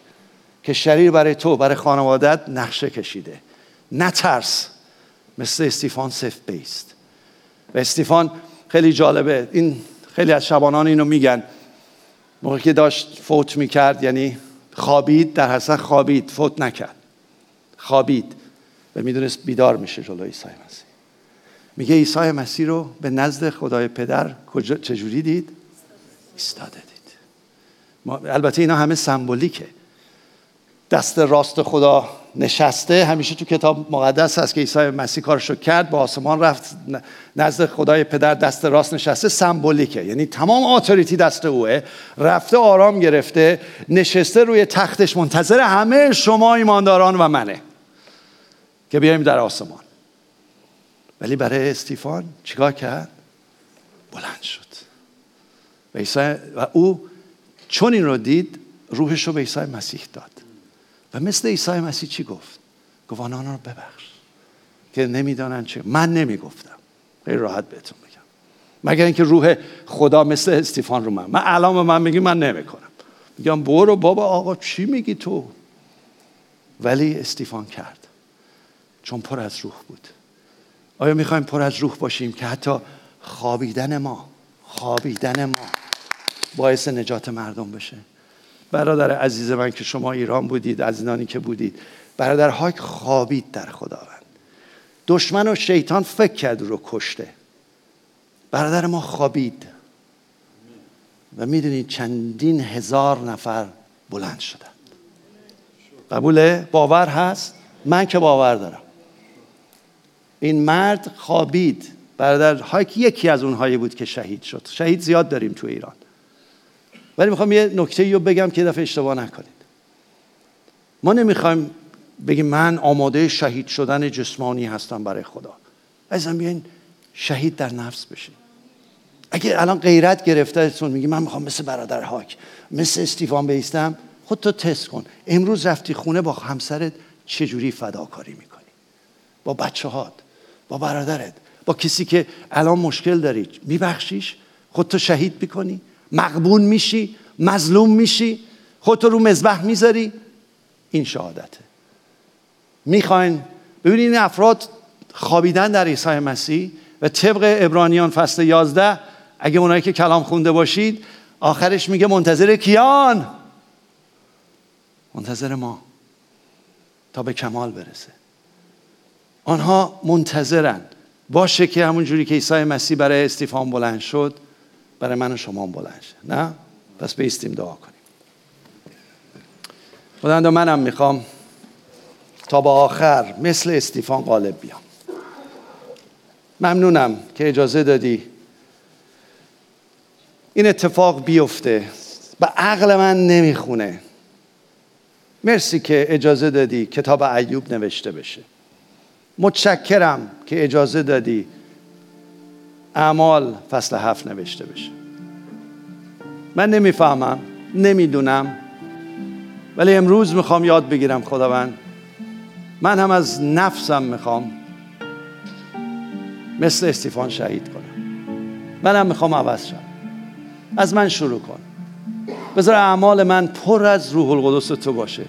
که شریر برای تو برای خانوادت نقشه کشیده. نترس مثل استیفان سف بیست. و استیفان خیلی جالبه. این خیلی از شبانان اینو میگن. موقعی که داشت فوت می‌کرد یعنی خوابید در حسن خوابید فوت نکرد. خوابید. و می‌دونست بیدار میشه جلوی عیسی مسیح. میگه عیسی مسیح رو به نزد خدای پدر کجا چجوری دید؟ ایستاده دید. البته اینا همه سمبولیکه. دست راست خدا نشسته. همیشه تو کتاب مقدس هست که عیسی مسیح کارشو کرد با آسمان رفت نزد خدای پدر دست راست نشسته. سمبولیکه. یعنی تمام آتوریتی دست اوه. رفته آرام گرفته نشسته روی تختش. منتظر همه شما ایمانداران و منه که بیایم در آسمان. ولی برای استیفان چیکار کرد؟ بلند شد. و, و او چون این رو دید روحش رو به عیسی مسیح داد. و مثل عیسی مسیح چی گفت؟ گفت آنها رو ببخش. که نمی‌دانن چه من نمی‌گفتم. خیلی راحت بهتون میگم مگر اینکه روح خدا مثل استیفان رو من من الان من میگی من نمی‌کنم. میگم برو بابا آقا چی میگی تو؟ ولی استیفان کرد. چون پر از روح بود. آیا می‌خوایم پر از روح باشیم که حتی خوابیدن ما خوابیدن ما باعث نجات مردم بشه. برادر عزیز من که شما ایران بودید از اینانی که بودید برادر هاک خوابید در خداوند. دشمن و شیطان فکر کرد رو کشته. برادر ما خوابید. و می‌دونید چندین هزار نفر بلند شدن قبوله باور هست؟ من که باور دارم. این مرد خوابید. برادر هایک یکی از اونهایی بود که شهید شد. شهید زیاد داریم تو ایران. ولی می‌خوام یه نکته رو بگم که دفعه اشتباه نکنید. ما نمی‌خوایم بگیم من آماده شهید شدن جسمانی هستم برای خدا. ازم بیاین شهید در نفس بشین. اگه الان غیرت گرفتهتون میگی من می‌خوام مثل برادر هاک مثل استیفان بیستم خودتو تست کن. امروز رفتی خونه با همسرت چجوری فداکاری می‌کنی؟ با بچه هات با برادرت با کسی که الان مشکل داری میبخشیش؟ خودتو شهید می‌کنی؟ مقبول میشی مظلوم میشی خودتو رو مذبح می‌ذاری. این شهادته. می‌خواین ببینید این افراد خوابیدن در عیسی مسیح و طبق ابرانیان فصل 11 اگه اونایی که کلام خونده باشید آخرش میگه منتظر کیان؟ منتظر ما. تا به کمال برسه. آنها منتظرن. باشه که همون جوری که عیسی مسیح برای استیفان بلند شد برای من و شما بلند شد نه؟ پس بیستیم دعا کنیم. خداوند منم می‌خوام تا به آخر مثل استیفان غالب بیام. ممنونم که اجازه دادی این اتفاق بیفته به عقل من نمی‌خونه. مرسی که اجازه دادی کتاب ایوب نوشته بشه. متشکرم که اجازه دادی اعمال فصل هفت نوشته بشه. من نمی‌فهمم نمی‌دونم ولی امروز می‌خوام یاد بگیرم خداوند من هم از نفسم می‌خوام مثل استیفان شهید کنم. من هم می‌خوام عوض شم. از من شروع کن. بذار اعمال من پر از روح القدس تو باشه.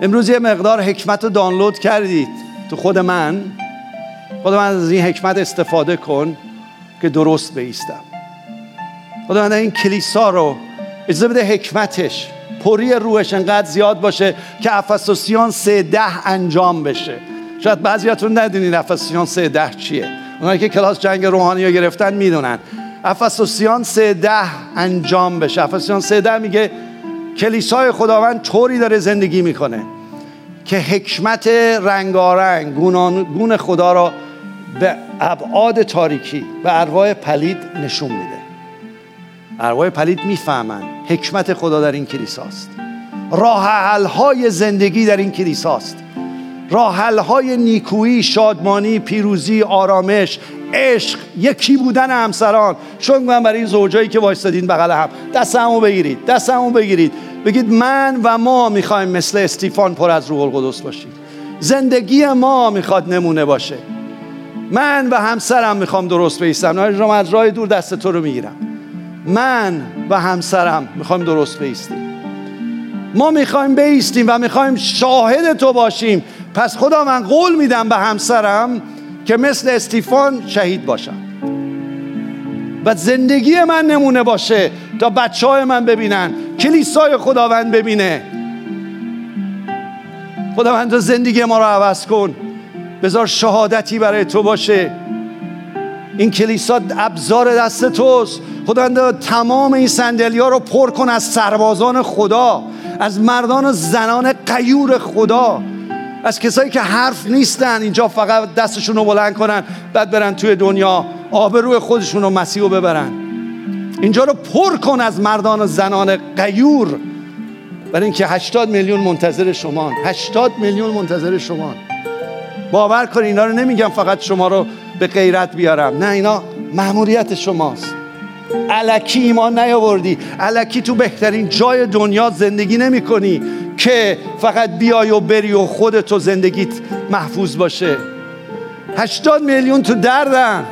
امروز یه مقدار حکمت رو دانلود کردید تو خود من. خدا من از این حکمت استفاده کن که درست بیستم. خدا من این کلیسا رو اجازه بده حکمتش پری روحش انقدر زیاد باشه که افسوسیان سه ده انجام بشه. شاید بعضیاتون ندونین افسوسیان سه ده چیه. اونایی که کلاس جنگ روحانی رو گرفتن می‌دونن. افسوسیان سه ده انجام بشه. افسوسیان سه ده میگه کلیسای خداوند طوری داره زندگی می‌کنه که حکمت رنگارنگ گون خدا را به ابعاد تاریکی به ارواح پلید نشون میده. ارواح پلید می‌فهمن حکمت خدا در این کلیساست. راه های زندگی در این کلیساست. راه های نیکویی شادمانی پیروزی آرامش عشق یکی بودن همسران. شکر من برای این زوجایی که وایستادین بغل هم. دستمو بگیرید دستمو بگیرید. بگید من و ما می‌خوایم مثل استیفان پر از روح القدس باشیم. زندگی ما می‌خواد نمونه باشه. من و همسرم می‌خوام درست بیستم. نه از راه دور دست تو رو می‌گیرم. من و همسرم می‌خوایم درست بیستیم. ما می‌خوایم بیستیم و می‌خوایم شاهد تو باشیم. پس خدا من قول میدم به همسرم که مثل استیفان شهید باشم. و زندگی من نمونه باشه تا بچه های من ببینن کلیسای خداوند ببینه. خداوند زندگی ما رو عوض کن. بذار شهادتی برای تو باشه. این کلیسا ابزار دست توست. خداوند تمام این سندلی ها رو پر کن از سربازان خدا از مردان و زنان قیور خدا از کسایی که حرف نیستن اینجا فقط دستشون رو بلند کنن بعد برن توی دنیا آبروی خودشون رو مسیح رو ببرن. اینجا رو پر کن از مردان و زنان قیور. برای اینکه 80 میلیون منتظر شما 80 میلیون منتظر شما باور کن اینا رو نمیگم فقط شما رو به غیرت بیارم. نه اینا مأموریت شماست. علکی ایمان نیاوردی. علکی تو بهترین جای دنیا زندگی نمی کنی که فقط بیای و بری و خودتو زندگیت محفوظ باشه. هشتاد میلیون تو دردن.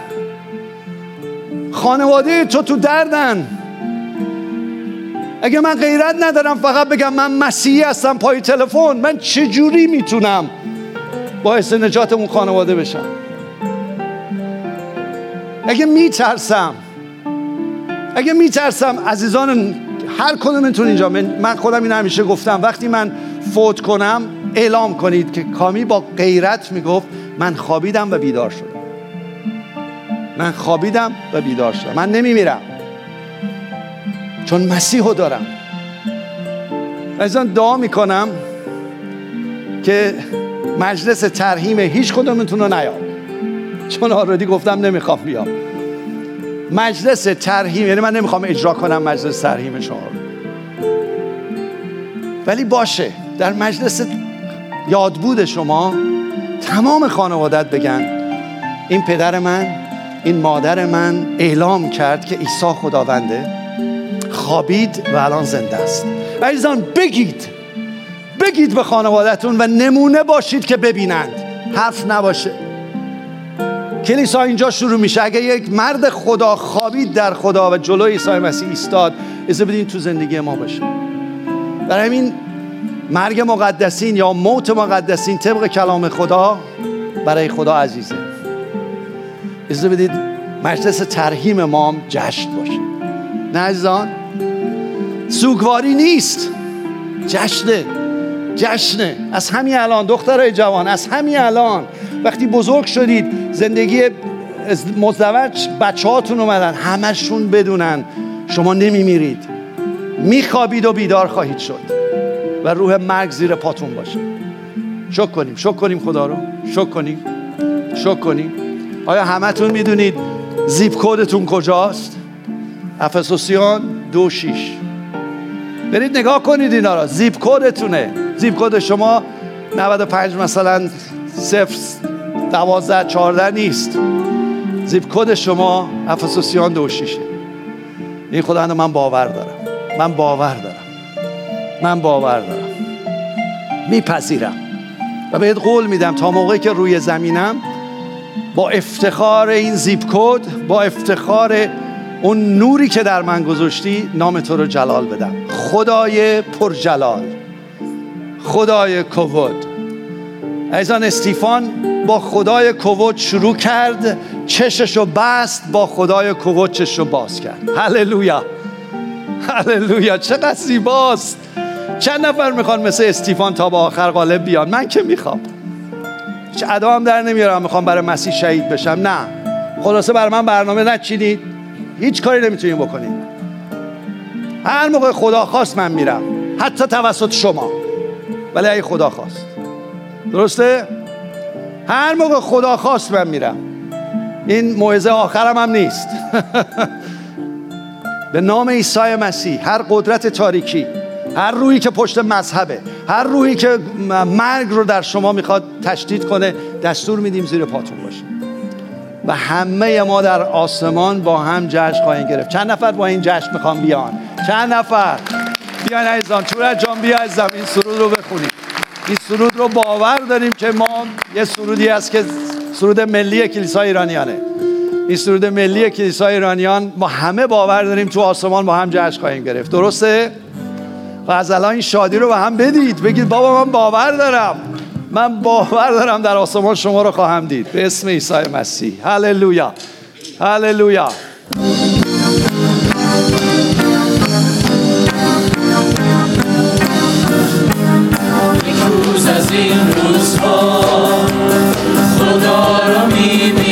خانواده تو تو دردن. اگه من غیرت ندارم فقط بگم من مسیحی هستم پای تلفن. من چجوری می‌تونم باعث نجات اون خانواده بشم. اگه میترسم اگه میترسم عزیزان هر کدومتون اینجا من خودم این همیشه گفتم وقتی من فوت کنم اعلام کنید که کامی با غیرت می‌گفت من خوابیدم و بیدار شدم. من خوابیدم و بیدار شدم. من نمیمیرم. چون مسیحو دارم. عزیزان دعا می‌کنم که مجلس ترهیم هیچ کدومتون رو نیام. چون آردی گفتم نمی‌خوام بیام. مجلس ترهیم یعنی من نمی‌خوام اجرا کنم مجلس ترهیم شما ولی باشه در مجلس یادبود شما تمام خانوادت بگن این پدر من این مادر من اعلام کرد که عیسی خداونده خوابید و الان زنده است. عزیزان بگید بگید به خانوادتون و نمونه باشید که ببینند. حرف نباشه. کلیسا اینجا شروع میشه. اگه یک مرد خدا خوابید در خدا و جلوی عیسی مسیح ایستاد از بدین تو زندگی ما باشه. برای همین مرگ مقدسین یا موت مقدسین طبق کلام خدا برای خدا عزیزه. از بدید مجلس ترهیم ما هم جشن باشه. نه عزیزان؟ سوگواری نیست. جشنه. جشنه از همین الان دخترای جوان از همین الان. وقتی بزرگ شدید زندگی مزدوج بچه هاتون اومدن همشون بدونن شما نمیمیرید. میخوابید و بیدار خواهید شد. و روح مرگ زیر پاتون باشه. شک کنیم شک کنیم خدا رو. شک کنیم شک کنیم. آیا همتون می‌دونید زیپ کودتون کجاست؟ افسوسیان دو شیش. برید نگاه کنید اینا رو زیپ کودتونه. زیپ کود شما 95 مثلا صفر دوازده چارده نیست. زیپ کد شما افسوسیان دو شیشه. این خدا من باور دارم. من باور دارم. من باور دارم. میپذیرم. و بهت قول میدم تا موقعی که روی زمینم با افتخار این زیپ کد با افتخار اون نوری که در من گذاشتی نام تو رو جلال بدم. خدای پرجلال. خدای کوود. ایزان استیفان با خدای کووت شروع کرد چشش رو بست با خدای کووت چشش رو باز کرد. هللویا. هللویا. چقدر زیباست. چند نفر می‌خوان مثل استیفان تا با آخر غالب بیان؟ من که می‌خوام. هیچ ادا هم در نمیارم می‌خوام برای مسیح شهید بشم. نه. خلاصه بر من برنامه نچینید. هیچ کاری نمی‌تونید بکنید هر موقع خدا خواست من میرم. حتی توسط شما. ولی اگه خدا خواست. درسته؟ هر موقع خدا خواست من میرم. این موعظه آخرم هم نیست. به نام عیسی مسیح هر قدرت تاریکی هر روحی که پشت مذهبه هر روحی که مرگ رو در شما می‌خواد تشدید کنه دستور میدیم زیر پاتون باشه. و همه ما در آسمان با هم جشن خواهیم گرفت. چند نفر با این جشن می‌خوام بیان؟ چند نفر؟ بیان عزیزان چورت جان بیا عزیزم این سرود رو بخونیم. این سرود رو باور داریم که ما یه سرودی است که سرود ملی کلیسای ایرانیانه. این سرود ملی کلیسای ایرانیان ما همه باور داریم تو آسمان با هم جشن خواهیم گرفت. درسته؟ و از الان این شادی رو به هم بدید. بگید بابا من باور دارم. من باور دارم در آسمان شما رو خواهم دید. به اسم عیسی مسیح. هللویا. هللویا. روزها خدا را می‌بینی.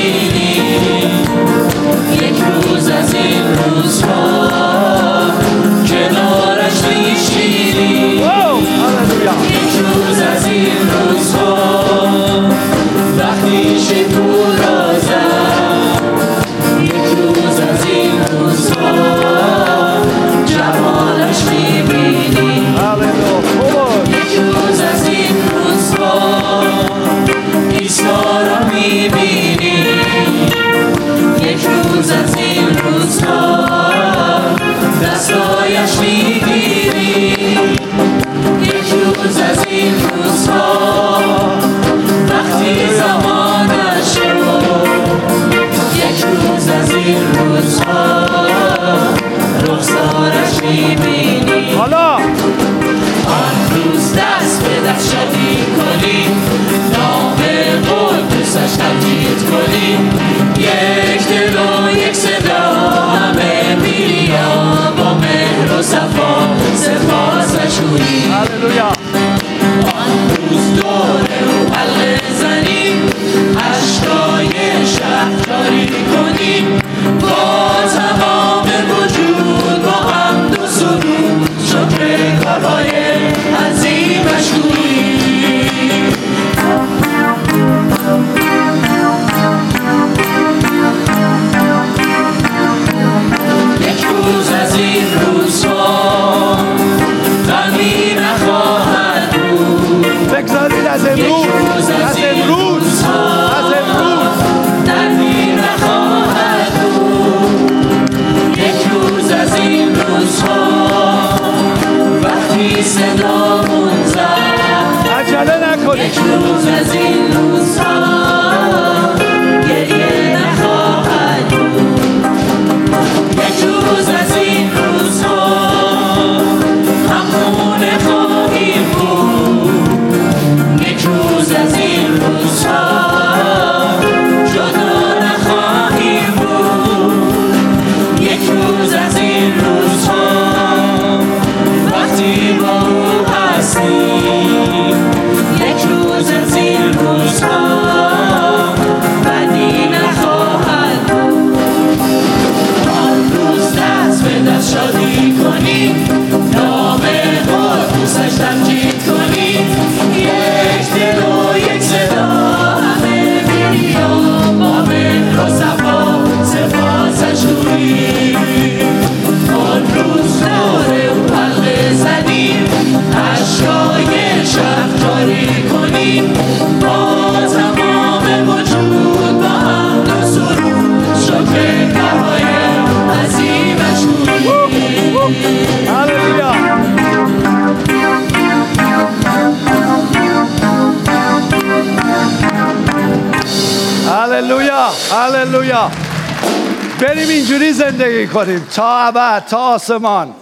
زندگی کنیم تا ابد تا آسمان.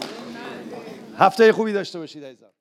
هفته خوبی داشته باشید عزیزم